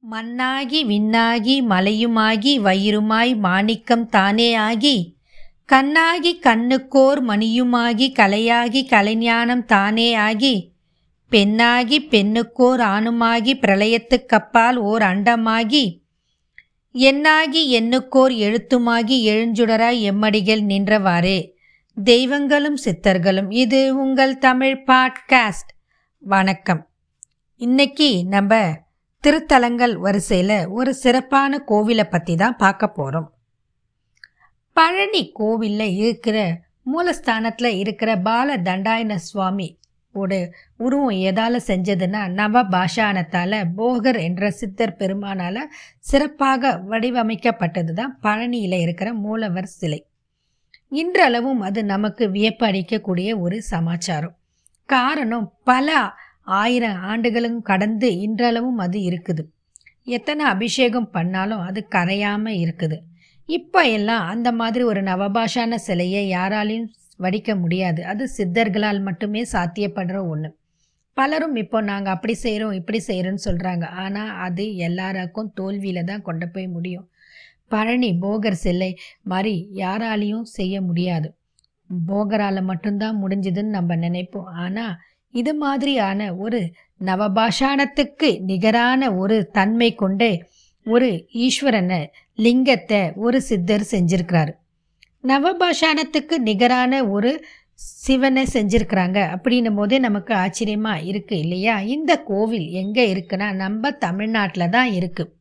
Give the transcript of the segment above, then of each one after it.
மண்ணாகி விண்ணாகி மலையுமாகி வயிறுமாய் மாணிக்கம் தானே ஆகி கண்ணாகி கண்ணுக்கோர் மணியுமாகி கலையாகி கலைஞானம் தானே ஆகி பெண்ணாகி பெண்ணுக்கோர் ஆணுமாகி பிரளயத்துக்கப்பால் ஓர் அண்டமாகி எண்ணாகி எண்ணுக்கோர் எழுத்துமாகி எழுஞ்சுடராய் எம்மடிகள் நின்றவாறே. தெய்வங்களும் சித்தர்களும் இது உங்கள் தமிழ் பாட்காஸ்ட். வணக்கம். இன்னைக்கு நம்ம திருத்தலங்கள் வரிசையில் ஒரு சிறப்பான கோவிலை பற்றி தான் பார்க்க போகிறோம் பழனி கோவிலில் இருக்கிற மூலஸ்தானத்தில் இருக்கிற பால தண்டாயன சுவாமி ஓட உருவம் எதால் செஞ்சதுன்னா நவ பாஷானத்தால் போகர் என்ற சித்தர் பெருமானால் சிறப்பாக வடிவமைக்கப்பட்டது தான் பழனியில் இருக்கிற மூலவர் சிலை. இன்றளவும் அது நமக்கு வியப்பளிக்கக்கூடிய ஒரு சமாச்சாரம். காரணம் பல ஆயிரம் ஆண்டுகளும் கடந்து இன்றளவும் அது இருக்குது. எத்தனை அபிஷேகம் பண்ணாலும் அது கரையாமல் இருக்குது. இப்போ எல்லாம் அந்த மாதிரி ஒரு நவபாஷான சிலையை யாராலையும் வடிக்க முடியாது. அது சித்தர்களால் மட்டுமே சாத்தியப்படுற ஒன்று பலரும் இப்போ நாங்கள் அப்படி செய்கிறோம் இப்படி செய்கிறோன்னு சொல்கிறாங்க ஆனால் அது எல்லாருக்கும் தோல்வியில் தான் கொண்டு போய் முடியும். பழனி போகர் சிலை மாதிரி யாராலையும் செய்ய முடியாது. போகரால் மட்டும்தான் முடிஞ்சதுன்னு நம்ம நினைப்போம். ஆனால் இது மாதிரியான ஒரு நவபாஷானத்துக்கு நிகரான ஒரு தன்மை கொண்டே ஒரு ஈஸ்வரனை லிங்கத்தை ஒரு சித்தர் செஞ்சிருக்கிறாரு. நவபாஷாணத்துக்கு நிகரான ஒரு சிவனை செஞ்சுருக்கிறாங்க அப்படின்னும் போதே நமக்கு ஆச்சரியமாக இருக்குது இல்லையா? இந்த கோவில் எங்கே இருக்குன்னா நம்ம தமிழ்நாட்டில் தான் இருக்குது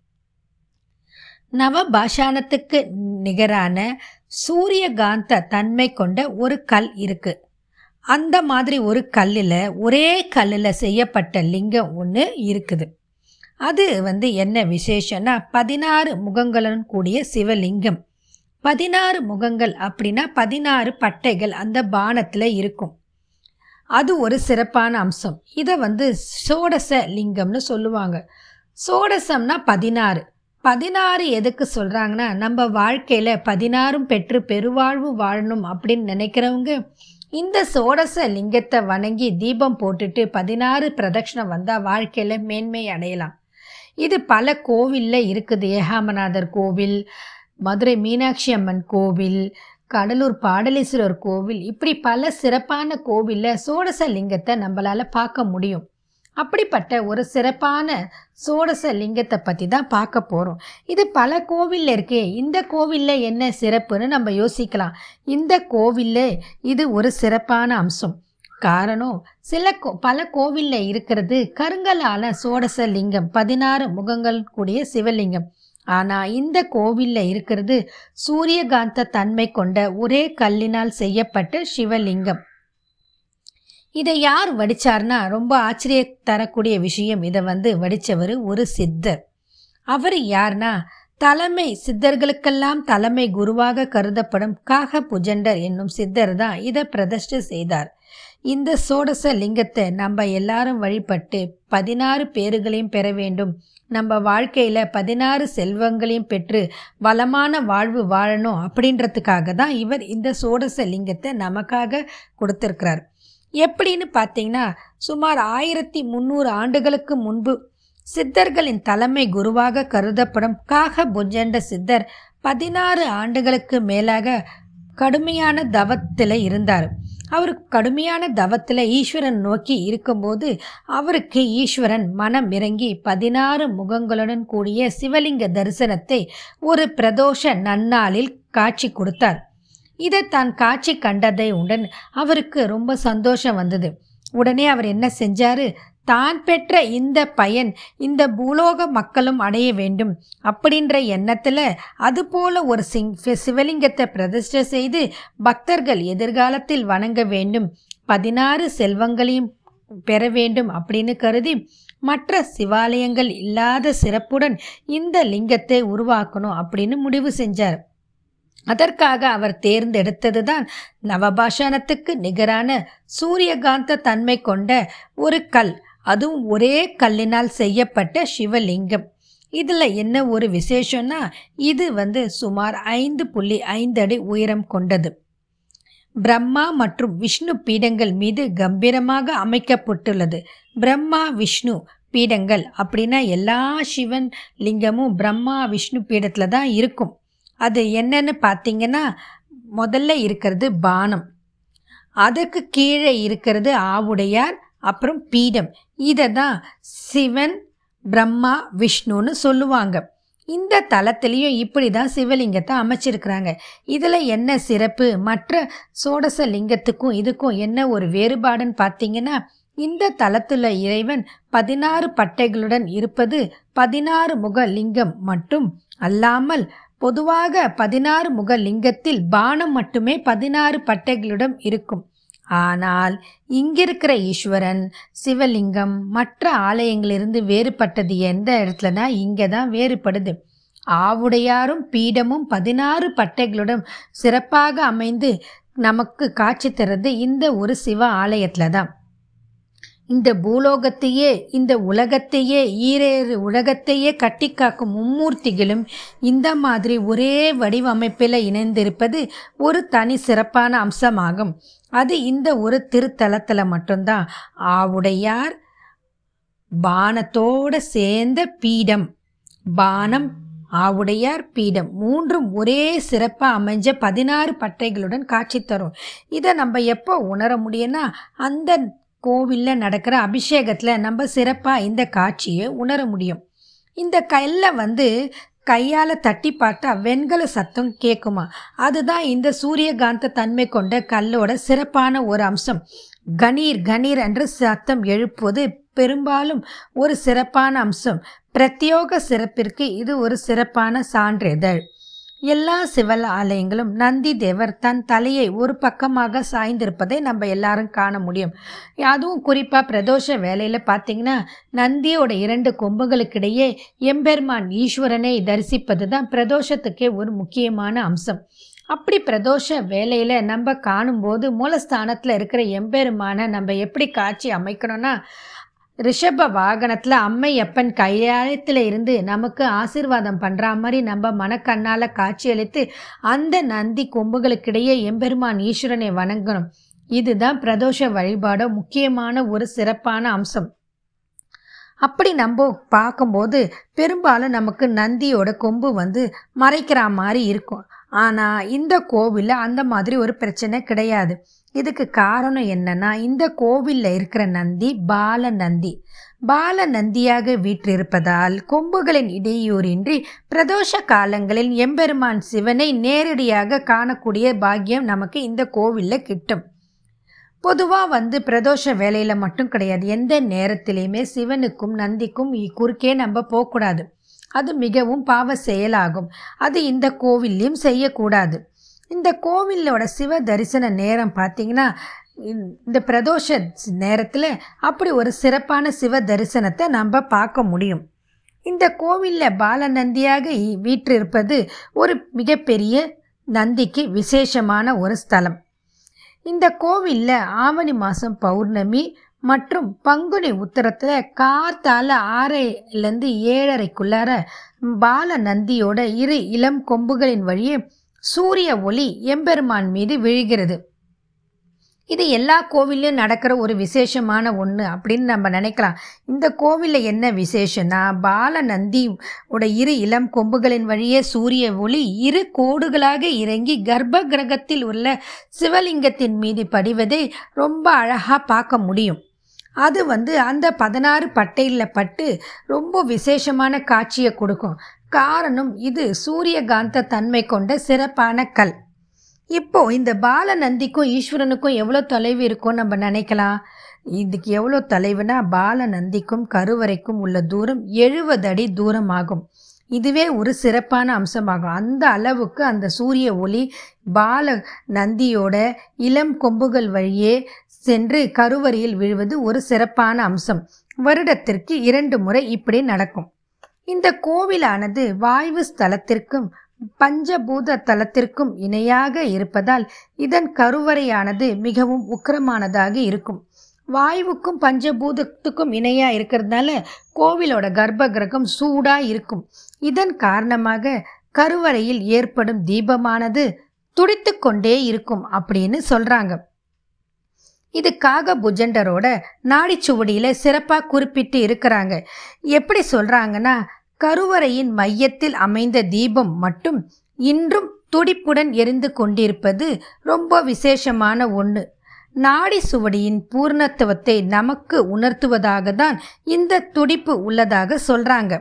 நவபாஷானத்துக்கு நிகரான சூரியகாந்த தன்மை கொண்ட ஒரு கல் இருக்குது அந்த மாதிரி ஒரு கல்லில் ஒரே கல்லில் செய்யப்பட்ட லிங்கம் ஒன்று இருக்குது. அது வந்து என்ன விசேஷம்னா பதினாறு முகங்களுடன் கூடிய சிவலிங்கம். பதினாறு முகங்கள் அப்படின்னா பதினாறு பட்டைகள் அந்த பானத்தில் இருக்கும். அது ஒரு சிறப்பான அம்சம். இதை வந்து சோடச லிங்கம்னு சொல்லுவாங்க. சோடசம்னா பதினாறு. பதினாறு எதுக்கு சொல்கிறாங்கன்னா நம்ம வாழ்க்கையில் பதினாறும் பெற்று பெருவாழ்வு வாழணும் அப்படின்னு நினைக்கிறவங்க இந்த சோடச லிங்கத்தை வணங்கி தீபம் போட்டுட்டு பதினாறு பிரதட்சணம் வந்தால் வாழ்க்கையில் மேன்மை அடையலாம். இது பல கோவிலில் இருக்குது. ஏகாமநாதர் கோவில் மதுரை மீனாட்சி அம்மன் கோவில் கடலூர் பாடலீஸ்வரர் கோவில். இப்படி பல சிறப்பான கோவிலில் சோடச லிங்கத்தை நம்மளால் பார்க்க முடியும். அப்படிப்பட்ட ஒரு சிறப்பான சோடச லிங்கத்தை பற்றி தான் பார்க்க போகிறோம் இது பல கோவிலில் இருக்கே இந்த கோவிலில் என்ன சிறப்புன்னு நம்ம யோசிக்கலாம். இந்த கோவிலில் இது ஒரு சிறப்பான அம்சம். காரணம் சில கோ பல கோவிலில் இருக்கிறது கருங்கலான சோடச லிங்கம் பதினாறு முகங்கள் கூடிய சிவலிங்கம். ஆனால் இந்த கோவிலில் இருக்கிறது சூரியகாந்த தன்மை கொண்ட ஒரே கல்லினால் செய்யப்பட்ட சிவலிங்கம். இதை யார் வடிச்சார்னா ரொம்ப ஆச்சரிய தரக்கூடிய விஷயம். இதை வந்து வடித்தவர் ஒரு சித்தர். அவர் யார்னா தலைமை சித்தர்களுக்கெல்லாம் தலைமை குருவாக கருதப்படும் காக புஜண்டர் என்னும் சித்தர் தான் இதை பிரதிஷ்டை செய்தார். இந்த சோடச லிங்கத்தை நம்ம எல்லாரும் வழிபட்டு பதினாறு பேறுகளையும் பெற வேண்டும். நம்ம வாழ்க்கையில் பதினாறு செல்வங்களையும் பெற்று வளமான வாழ்வு வாழணும் அப்படின்றதுக்காக தான் இவர் இந்த சோடச லிங்கத்தை நமக்காக கொடுத்துருக்கிறார். எப்படின்னு பார்த்தீங்கன்னா சுமார் ஆயிரத்தி முந்நூறு ஆண்டுகளுக்கு முன்பு சித்தர்களின் தலைமை குருவாக கருதப்படும் காக புஜண்ட சித்தர் பதினாறு ஆண்டுகளுக்கு மேலாக கடுமையான தவத்தில் இருந்தார். அவர் கடுமையான தவத்தில் ஈஸ்வரன் நோக்கி இருக்கும்போது அவருக்கு ஈஸ்வரன் மனம் இறங்கி பதினாறு முகங்களுடன் கூடிய சிவலிங்க தரிசனத்தை ஒரு பிரதோஷ நன்னாளில் காட்சி கொடுத்தார். இதை தான் காட்சி கண்டதை உடன் அவருக்கு ரொம்ப சந்தோஷம் வந்தது. உடனே அவர் என்ன செஞ்சாரு? தான் பெற்ற இந்த பயன் இந்த பூலோக மக்களும் அடைய வேண்டும். அப்படின்ற எண்ணத்தில் அதுபோல ஒரு சிங் சிவலிங்கத்தை பிரதிஷ்டை செய்து பக்தர்கள் எதிர்காலத்தில் வணங்க வேண்டும். பதினாறு செல்வங்களையும் பெற வேண்டும் அப்படின்னு கருதி மற்ற சிவாலயங்கள் இல்லாத சிறப்புடன் இந்த லிங்கத்தை உருவாக்கணும் அப்படின்னு முடிவு செஞ்சார். அதற்காக அவர் தேர்ந்தெடுத்தது தான் நவபாஷானத்துக்கு நிகரான சூரியகாந்த தன்மை கொண்ட ஒரு கல். அதுவும் ஒரே கல்லினால் செய்யப்பட்ட சிவலிங்கம். இதில் என்ன ஒரு விசேஷம்னா இது வந்து சுமார் ஐந்து புள்ளி ஐந்து அடி உயரம் கொண்டது. பிரம்மா மற்றும் விஷ்ணு பீடங்கள் மீது கம்பீரமாக அமைக்கப்பட்டுள்ளது. பிரம்மா விஷ்ணு பீடங்கள் அப்படின்னா எல்லா சிவன் லிங்கமும் பிரம்மா விஷ்ணு பீடத்தில் தான் இருக்கும். அது என்னன்னு பார்த்தீங்கன்னா முதல்ல இருக்கிறது பானம். அதுக்கு கீழே இருக்கிறது ஆவுடையார் அப்புறம் பீடம். இதை தான் சிவன் பிரம்மா விஷ்ணுன்னு சொல்லுவாங்க. இந்த தலத்திலையும் இப்படி தான் சிவலிங்கத்தை அமைச்சிருக்கிறாங்க. இதில் என்ன சிறப்பு? மற்ற சோடச லிங்கத்துக்கும் இதுக்கும் என்ன ஒரு வேறுபாடுன்னு பார்த்தீங்கன்னா இந்த தலத்தில் இறைவன் பதினாறு பட்டைகளுடன் இருப்பது பதினாறு முக லிங்கம் மட்டும் அல்லாமல் பொதுவாக பதினாறு முக லிங்கத்தில் பானம் மட்டுமே பதினாறு பட்டைகளுடன் இருக்கும். ஆனால் இங்கிருக்கிற ஈஸ்வரன் சிவலிங்கம் மற்ற ஆலயங்களிலிருந்து வேறுபட்டது எந்த இடத்துலனா இங்கே தான் வேறுபடுது. ஆவுடையாரும் பீடமும் பதினாறு பட்டைகளுடன் சிறப்பாக அமைந்து நமக்கு காட்சி தரது இந்த ஒரு சிவ ஆலயத்தில் தான் இந்த பூலோகத்தையே இந்த உலகத்தையே ஈரேறு உலகத்தையே கட்டி காக்கும் மும்மூர்த்திகளும் இந்த மாதிரி ஒரே வடிவமைப்பில் இணைந்திருப்பது ஒரு தனி சிறப்பான அம்சமாகும். அது இந்த ஒரு திருத்தலத்தில் மட்டும்தான். ஆவுடையார் பானத்தோட சேர்ந்த பீடம். பானம் ஆவுடையார் பீடம். மூன்றும் ஒரே சிறப்பாக அமைஞ்ச பதினாறு பட்டைகளுடன் காட்சி தரும். இதை நம்ம எப்போ உணர முடியும்னா அந்த கோவிலில் நடக்கிற அபிஷேகத்தில் நம்ம சிறப்பாக இந்த காட்சியை உணர முடியும். இந்த கல்லை வந்து கையால் தட்டி பார்த்தா வெண்கல சத்தம் கேட்குமா அதுதான் இந்த சூரியகாந்த தன்மை கொண்ட கல்லோட சிறப்பான ஒரு அம்சம். கணீர் கணீர் என்று சத்தம் எழுப்புவது பெரும்பாலும் ஒரு சிறப்பான அம்சம். பிரத்யோக சிறப்பிற்கு இது ஒரு சிறப்பான சான்றிதழ். எல்லா சிவல் ஆலயங்களும் நந்தி தேவர் தன் தலையை ஒரு பக்கமாக சாய்ந்திருப்பதை நம்ம எல்லாரும் காண முடியும். அதுவும் குறிப்பாக பிரதோஷ வேலையில் பார்த்தீங்கன்னா நந்தியோட இரண்டு கொம்புகளுக்கிடையே எம்பெருமான் ஈஸ்வரனை தரிசிப்பது தான் பிரதோஷத்துக்கே ஒரு முக்கியமான அம்சம். அப்படி பிரதோஷ வேலையில் நம்ம காணும்போது மூலஸ்தானத்தில் இருக்கிற எம்பெருமானை நம்ம எப்படி காட்சி அமைக்கணும்னா ரிஷப வாகனத்தில் அம்மை அப்பன் கையாயத்தில் இருந்து நமக்கு ஆசீர்வாதம் பண்ணுற மாதிரி நம்ம மனக்கண்ணால் காட்சியளித்து அந்த நந்தி கொம்புகளுக்கிடையே எம்பெருமான் ஈஸ்வரனை வணங்கணும். இதுதான் பிரதோஷ வழிபாட முக்கியமான ஒரு சிறப்பான அம்சம். அப்படி நம்ம பார்க்கும்போது பெரும்பாலும் நமக்கு நந்தியோட கொம்பு வந்து மறைக்கிற மாதிரி இருக்கும். ஆனால் இந்த கோவிலில் அந்த மாதிரி ஒரு பிரச்சனை கிடையாது. இதுக்கு காரணம் என்னன்னா இந்த கோவிலில் இருக்கிற நந்தி பால நந்தி பால நந்தியாக வீற்றிருப்பதால் கொம்புகளின் இடையூறின்றி பிரதோஷ காலங்களில் எம்பெருமான் சிவனை நேரடியாக காணக்கூடிய பாக்கியம் நமக்கு இந்த கோவிலில் கிட்டும். பொதுவாக வந்து பிரதோஷ வேலையில் மட்டும் கிடையாது. எந்த நேரத்திலையுமே சிவனுக்கும் நந்திக்கும் குறுக்கே நம்ம போகக்கூடாது. அது மிகவும் பாவ செயலாகும். அது இந்த கோவில்லையும் செய்யக்கூடாது. இந்த கோவிலோட சிவ தரிசன நேரம் பார்த்தீங்கன்னா இந்த பிரதோஷ நேரத்தில் அப்படி ஒரு சிறப்பான சிவ தரிசனத்தை நம்ம பார்க்க முடியும். இந்த கோவிலில் பாலநந்தியாக வீற்றிருப்பது ஒரு மிகப்பெரிய நந்திக்கு விசேஷமான ஒரு ஸ்தலம். இந்த கோவிலில் ஆவணி மாதம் பௌர்ணமி மற்றும் பங்குனி உத்தரத்தில் காத்தால ஆறையிலேருந்து ஏழரைக்குள்ளார பால நந்தியோட இரு இளம் கொம்புகளின் வழியே சூரிய ஒளி எம்பெருமான் மீது விழுகிறது. இது எல்லா கோவில்லையும் நடக்கிற ஒரு விசேஷமான ஒன்று அப்படின்னு நம்ம நினைக்கலாம். இந்த கோவிலில் என்ன விசேஷம்னா பால நந்தி உட இரு இளம் கொம்புகளின் வழியே சூரிய ஒளி இரு கோடுகளாக இறங்கி கர்ப்ப கிரகத்தில் உள்ள சிவலிங்கத்தின் மீது படிவதை ரொம்ப அழகாக பார்க்க முடியும். அது வந்து அந்த பதினாறு பட்டையில் பட்டு ரொம்ப விசேஷமான காட்சியை கொடுக்கும். காரணம் இது சூரியகாந்த தன்மை கொண்ட சிறப்பான கல். இப்போ இந்த பால நந்திக்கும் ஈஸ்வரனுக்கும் எவ்வளோ தொலைவு இருக்கும் நம்ம நினைக்கலாம்? இதுக்கு எவ்வளோ தொலைவுனா பால நந்திக்கும் கருவறைக்கும் உள்ள தூரம் எழுபது அடி தூரம் ஆகும் இதுவே ஒரு சிறப்பான அம்சமாகும். அந்த அளவுக்கு அந்த சூரிய ஒளி பால நந்தியோட இளம் கொம்புகள் வழியே சென்று கருவறையில் விழுவது ஒரு சிறப்பான அம்சம். வருடத்திற்கு இரண்டு முறை இப்படி நடக்கும். இந்த கோவிலானது வாயு ஸ்தலத்திற்கும் பஞ்சபூத தலத்திற்கும் இணையாக இருப்பதால் இதன் கருவறையானது மிகவும் உக்கிரமானதாக இருக்கும். வாயுவுக்கும் பஞ்சபூதத்துக்கும் இணையாக இருக்கிறதுனால கோவிலோட கர்ப்ப கிரகம் சூடாக இருக்கும். இதன் காரணமாக கருவறையில் ஏற்படும் தீபமானது துடித்து கொண்டே இருக்கும் அப்படின்னு சொல்கிறாங்க இது காக புஜண்டரோட நாடிச்சுவடியில் சிறப்பாக குறிப்பிட்டு இருக்கிறாங்க. எப்படி சொல்கிறாங்கன்னா கருவறையின் மையத்தில் அமைந்த தீபம் மட்டும் இன்றும் துடிப்புடன் எரிந்து கொண்டிருப்பது ரொம்ப விசேஷமான ஒன்று நாடி சுவடியின் பூர்ணத்துவத்தை நமக்கு உணர்த்துவதாக தான் இந்த துடிப்பு உள்ளதாக சொல்கிறாங்க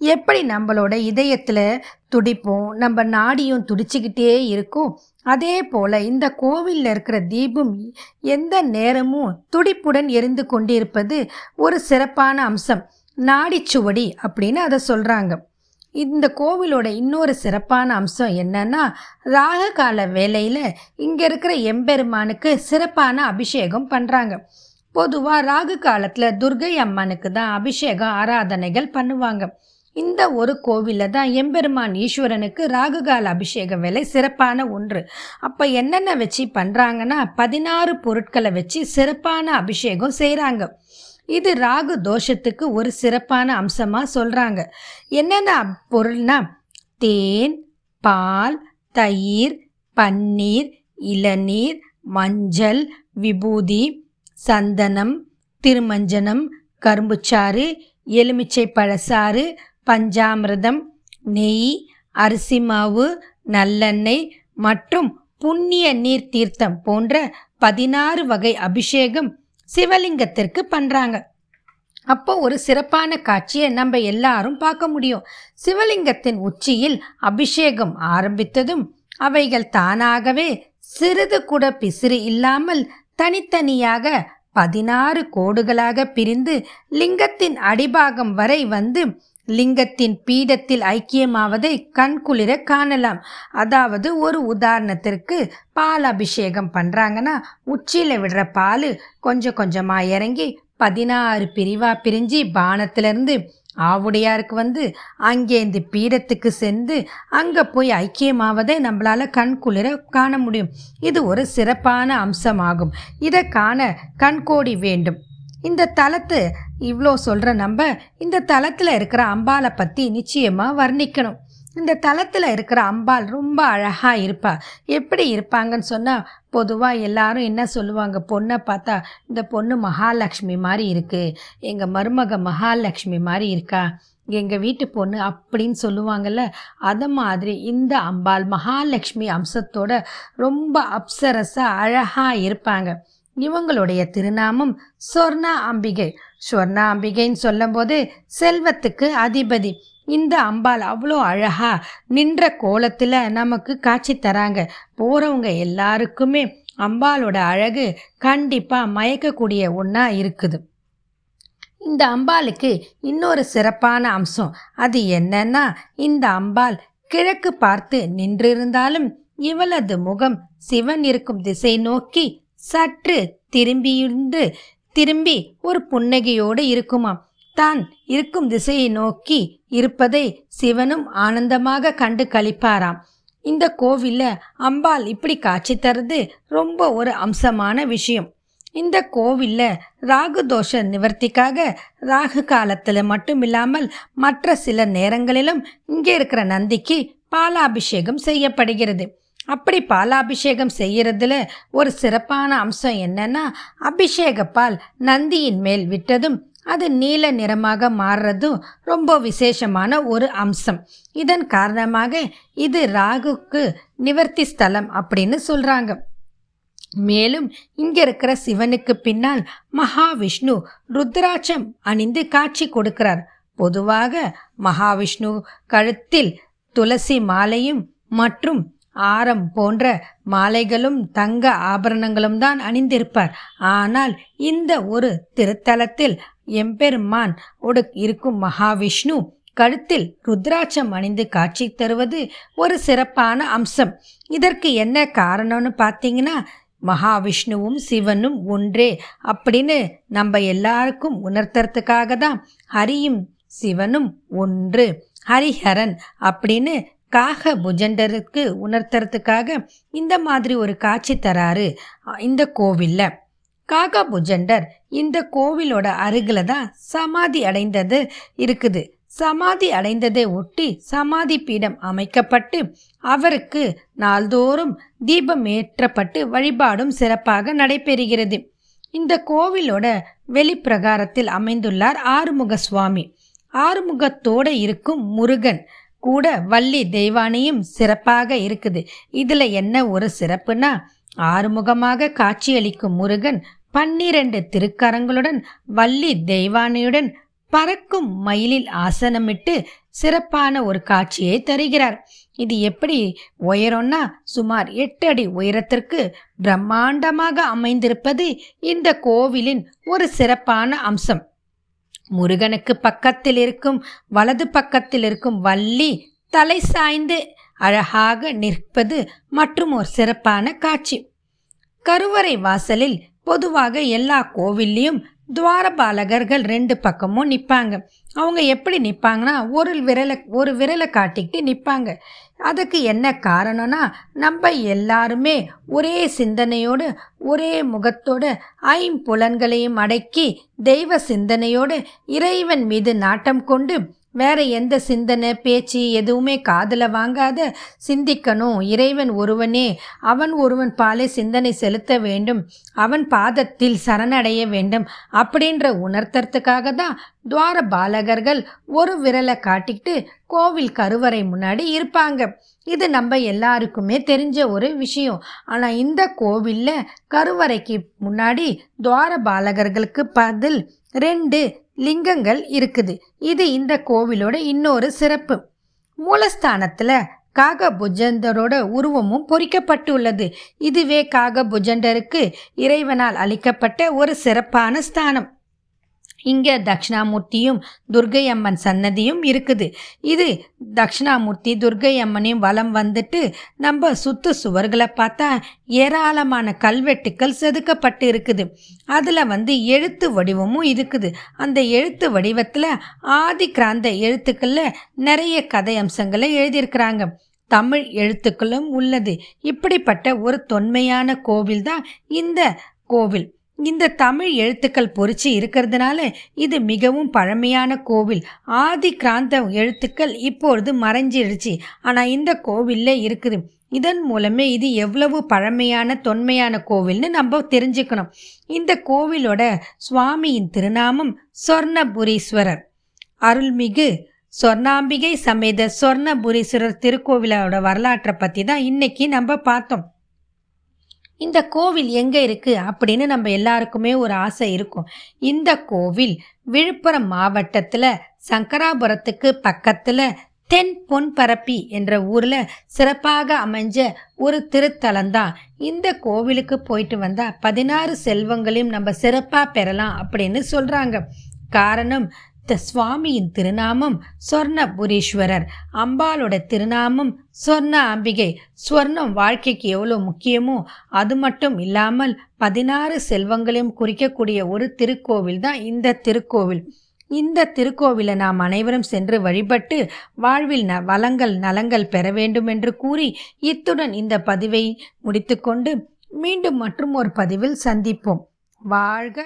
எப்படி நம்மளோட இதயத்தில் துடிப்பும் நம்ம நாடியும் துடிச்சுக்கிட்டே இருக்கும்? அதே போல் இந்த கோவிலில் இருக்கிற தீபம் எந்த நேரமும் துடிப்புடன் எரிந்து கொண்டிருப்பது ஒரு சிறப்பான அம்சம். நாடிச்சுவடி அப்படின்னு அதை சொல்கிறாங்க இந்த கோவிலோட இன்னொரு சிறப்பான அம்சம் என்னன்னா ராக கால வேலையில் இங்கே இருக்கிற எம்பெருமானுக்கு சிறப்பான அபிஷேகம் பண்ணுறாங்க பொதுவாக ராகு காலத்தில் துர்கை அம்மனுக்கு தான் அபிஷேகம் ஆராதனைகள் பண்ணுவாங்க. இந்த ஒரு கோவிலில் தான் எம்பெருமான் ஈஸ்வரனுக்கு ராகுகால அபிஷேக வேலை சிறப்பான ஒன்று. அப்போ என்னென்ன வச்சு பண்ணுறாங்கன்னா பதினாறு பொருட்களை வச்சு சிறப்பான அபிஷேகம் செய்கிறாங்க இது ராகு தோஷத்துக்கு ஒரு சிறப்பான அம்சமாக சொல்கிறாங்க என்னென்ன பொருள்னா தேன் பால் தயிர் பன்னீர் இளநீர் மஞ்சள் விபூதி சந்தனம் திருமஞ்சனம் கரும்புச்சாறு எலுமிச்சை பழசாறு பஞ்சாமிர்தம் நெய் அரிசி மாவு நல்லெண்ணெய் மற்றும் புண்ணிய நீர் தீர்த்தம் போன்ற பதினாறு வகை அபிஷேகம் சிவலிங்கத்திற்கு பண்ணுறாங்க அப்போ ஒரு சிறப்பான காட்சியை நம்ம எல்லாரும் பார்க்க முடியும். சிவலிங்கத்தின் உச்சியில் அபிஷேகம் ஆரம்பித்ததும் அவைகள் தானாகவே சிறிது கூட பிசிறு இல்லாமல் தனித்தனியாக பதினாறு கோடுகளாக பிரிந்து லிங்கத்தின் அடிபாகம் வரை வந்து லிங்கத்தின் பீடத்தில் ஐக்கியமாவதை கண்குளிர காணலாம். அதாவது ஒரு உதாரணத்திற்கு பால் அபிஷேகம் பண்ணுறாங்கன்னா உச்சியில் விடுற பால் கொஞ்சம் கொஞ்சமாக இறங்கி பதினாறு பிரிவாக பிரிஞ்சு பானத்திலிருந்து ஆவுடையாருக்கு வந்து அங்கேருந்து பீடத்துக்கு சென்று அங்கே போய் ஐக்கியமாவதை நம்மளால் கண்குளிர காண முடியும். இது ஒரு சிறப்பான அம்சமாகும். இதை காண கண்கோடி வேண்டும். இந்த தலத்து இவ்வளோ சொல்கிற நம்ம இந்த தளத்தில் இருக்கிற அம்பாலை பற்றி நிச்சயமாக வர்ணிக்கணும். இந்த தளத்தில் இருக்கிற அம்பாள் ரொம்ப அழகாக இருப்பா. எப்படி இருப்பாங்கன்னு சொன்னால் பொதுவாக எல்லாரும் என்ன சொல்லுவாங்க? பொண்ணை பார்த்தா இந்த பொண்ணு மகாலட்சுமி மாதிரி இருக்குது எங்கள் மருமக மகாலட்சுமி மாதிரி இருக்கா? எங்கள் வீட்டு பொண்ணு அப்படின்னு சொல்லுவாங்கல்ல அதை மாதிரி இந்த அம்பாள் மகாலட்சுமி அம்சத்தோட ரொம்ப அப்சரஸாக அழகாக இருப்பாங்க. இவங்களுடைய திருநாமம் சொர்ணா அம்பிகை. சொர்ணா அம்பிகைன்னு சொல்லும்போது செல்வத்துக்கு அதிபதி. இந்த அம்பாள் அவ்வளோ அழகா நின்ற கோலத்தில் நமக்கு காட்சி தராங்க. போகிறவங்க எல்லாருக்குமே அம்பாளோட அழகு கண்டிப்பாக மயக்கக்கூடிய ஒன்றா இருக்குது. இந்த அம்பாளுக்கு இன்னொரு சிறப்பான அம்சம். அது என்னன்னா இந்த அம்பாள் கிழக்கு பார்த்து நின்றிருந்தாலும் இவளது முகம் சிவன் இருக்கும் திசை நோக்கி சற்று திரும்பியிருந்து திரும்பி ஒரு புன்னகையோடு இருக்குமாம். தான் இருக்கும் திசையை நோக்கி இருப்பதை சிவனும் ஆனந்தமாக கண்டு கழிப்பாராம் இந்த கோவிலில் அம்பாள் இப்படி காட்சி தருது ரொம்ப ஒரு அம்சமான விஷயம். இந்த கோவிலில் ராகு தோஷ நிவர்த்திக்காக ராகு காலத்தில் மட்டும் இல்லாமல் மற்ற சில நேரங்களிலும் இங்கே இருக்கிற நந்திக்கு பாலாபிஷேகம் செய்யப்படுகிறது. அப்படி பாலாபிஷேகம் செய்கிறதுல ஒரு சிறப்பான அம்சம் என்னன்னா அபிஷேக பால் நந்தியின் மேல் விட்டதும் அது நீல நிறமாக மாறுறதும் ரொம்ப விசேஷமான ஒரு அம்சம். இதன் காரணமாக இது ராகுக்கு நிவர்த்தி ஸ்தலம் அப்படின்னு சொல்றாங்க. மேலும் இங்க இருக்கிற சிவனுக்கு பின்னால் மகாவிஷ்ணு ருத்ராட்சம் அணிந்து காட்சி கொடுக்கிறார். பொதுவாக மகாவிஷ்ணு கழுத்தில் துளசி மாலையும் மற்றும் ஆரம் போன்ற மாலைகளும் தங்க ஆபரணங்களும் தான் அணிந்திருப்பார். ஆனால் இந்த ஒரு திருத்தலத்தில் எம்பெருமான் ஒடு இருக்கும் மகாவிஷ்ணு கழுத்தில் ருத்ராட்சம் அணிந்து காட்சி தருவது ஒரு சிறப்பான அம்சம். இதற்கு என்ன காரணம்னு பார்த்தீங்கன்னா மகாவிஷ்ணுவும் சிவனும் ஒன்றே அப்படின்னு நம்ம எல்லாருக்கும் உணர்த்துறதுக்காக தான் ஹரியும் சிவனும் ஒன்று ஹரிஹரன் அப்படின்னு காக புஜண்டருக்கு உணர்த்துறதுக்காக இந்த மாதிரி ஒரு காட்சி தராரு இந்த கோவிலில். காகா புஜண்டர் இந்த கோவிலோட அருகில் தான் சமாதி அடைந்தது இருக்குது. சமாதி அடைந்ததை ஒட்டி சமாதி பீடம் அமைக்கப்பட்டு அவருக்கு நாள்தோறும் தீபம் ஏற்றப்பட்டு வழிபாடும் சிறப்பாக நடைபெறுகிறது. இந்த கோவிலோட வெளிப்பிரகாரத்தில் அமைந்துள்ளார் ஆறுமுக சுவாமி ஆறுமுகத்தோட இருக்கும் முருகன். கூட வள்ளி தெய்வானையும் சிறப்பாக இருக்குது. இதுல என்ன ஒரு சிறப்புனா ஆறுமுகமாக காட்சியளிக்கும் முருகன் பன்னிரண்டு திருக்கரங்களுடன் வள்ளி தெய்வானையுடன் பறக்கும் மயிலில் ஆசனமிட்டு சிறப்பான ஒரு காட்சியை தருகிறார். இது எப்படி உயரம்னா சுமார் எட்டு அடி உயரத்திற்கு பிரம்மாண்டமாக அமைந்திருப்பது இந்த கோவிலின் ஒரு சிறப்பான அம்சம். முருகனுக்கு பக்கத்தில் இருக்கும் வலது பக்கத்தில் இருக்கும் வள்ளி தலை சாய்ந்து அழகாக நிற்பது மற்றும் ஒரு சிறப்பான காட்சி. கருவறை வாசலில் பொதுவாக எல்லா கோவில்லையும் துவாரபாலகர்கள் ரெண்டு பக்கமும் நிற்பாங்க அவங்க எப்படி நிற்பாங்கன்னா ஒரு விரலை ஒரு விரலை காட்டிக்கிட்டு நிற்பாங்க அதுக்கு என்ன காரணம்னா நம்ம எல்லாருமே ஒரே சிந்தனையோடு ஒரே முகத்தோடு ஐம்புலன்களையும் அடக்கி தெய்வ சிந்தனையோடு இறைவன் மீது நாட்டம் கொண்டு வேற எந்த சிந்தனை பேச்சு எதுவுமே காதில் வாங்காத சிந்திக்கணும். இறைவன் ஒருவனே அவன் ஒருவன் பாலே சிந்தனை செலுத்த வேண்டும். அவன் பாதத்தில் சரணடைய வேண்டும் அப்படின்ற உணர்த்துறதுக்காக தான் துவார பாலகர்கள் ஒரு விரலை காட்டிக்கிட்டு கோவில் கருவறை முன்னாடி இருப்பாங்க. இது நம்ம எல்லாருக்குமே தெரிஞ்ச ஒரு விஷயம். ஆனால் இந்த கோவிலில் கருவறைக்கு முன்னாடி துவார பாலகர்களுக்கு பதில் ரெண்டு லிங்கங்கள் இருக்குது. இது இந்த கோவிலோட இன்னொரு சிறப்பு. மூலஸ்தானத்தில் காக புஜண்டரோட உருவமும் பொறிக்கப்பட்டுள்ளது. இதுவே காக புஜண்டருக்கு இறைவனால் அளிக்கப்பட்ட ஒரு சிறப்பான ஸ்தானம். இங்கே தட்சிணாமூர்த்தியும் துர்கை அம்மன் சன்னதியும் இருக்குது. இது தட்சிணாமூர்த்தி துர்கை அம்மனையும் வலம் வந்துட்டு நம்ம சுத்து சுவர்களை பார்த்தா ஏராளமான கல்வெட்டுக்கள் செதுக்கப்பட்டு இருக்குது அதில் வந்து எழுத்து வடிவமும் இருக்குது. அந்த எழுத்து வடிவத்தில் ஆதி கிராந்த எழுத்துக்களில் நிறைய கதை அம்சங்களை எழுதியிருக்கிறாங்க. தமிழ் எழுத்துக்களும் உள்ளது. இப்படிப்பட்ட ஒரு தொன்மையான கோவில் தான் இந்த கோவில். இந்த தமிழ் எழுத்துக்கள் பொறிச்சு இருக்கிறதுனால இது மிகவும் பழமையான கோவில். ஆதி கிராந்த எழுத்துக்கள் இப்பொழுது மறைஞ்சிடுச்சு ஆனால் இந்த கோவிலில் இருக்குது. இதன் மூலமே இது எவ்வளவு பழமையான தொன்மையான கோவில்னு நம்ம தெரிஞ்சுக்கணும். இந்த கோவிலோட சுவாமியின் திருநாமம் சொர்ணபுரீஸ்வரர். அருள்மிகு சொர்ணாம்பிகை சமேத சொர்ணபுரீஸ்வரர் திருக்கோவிலோட வரலாற்றை பற்றி தான் இன்னைக்கு நம்ம பார்த்தோம். இந்த கோவில் எங்கே இருக்குது அப்படின்னு நம்ம எல்லாருக்குமே ஒரு ஆசை இருக்கும். இந்த கோவில் விழுப்புரம் மாவட்டத்தில் சங்கராபுரத்துக்கு பக்கத்தில் தென் பொன்பரப்பி என்ற ஊரில் சிறப்பாக அமைஞ்ச ஒரு திருத்தலம்தான். இந்த கோவிலுக்கு போயிட்டு வந்தால் பதினாறு செல்வங்களையும் நம்ம சிறப்பாக பெறலாம் அப்படின்னு சொல்கிறாங்க காரணம் த சுவாமியின் திருநாமம் சொர்ணபுரீஸ்வரர். அம்பாலோட திருநாமம் சொர்ண அம்பிகை. ஸ்வர்ணம் வாழ்க்கைக்கு எவ்வளோ முக்கியமோ அது மட்டும் இல்லாமல் பதினாறு செல்வங்களையும் குறிக்கக்கூடிய ஒரு திருக்கோவில் தான் இந்த திருக்கோவில். இந்த திருக்கோவிலை நாம் அனைவரும் சென்று வழிபட்டு வாழ்வில் ந வளங்கள் நலங்கள் பெற வேண்டும் என்று கூறி இத்துடன் இந்த பதிவை முடித்துக்கொண்டு மீண்டும் மற்றும் ஒரு பதிவில் சந்திப்போம். வாழ்க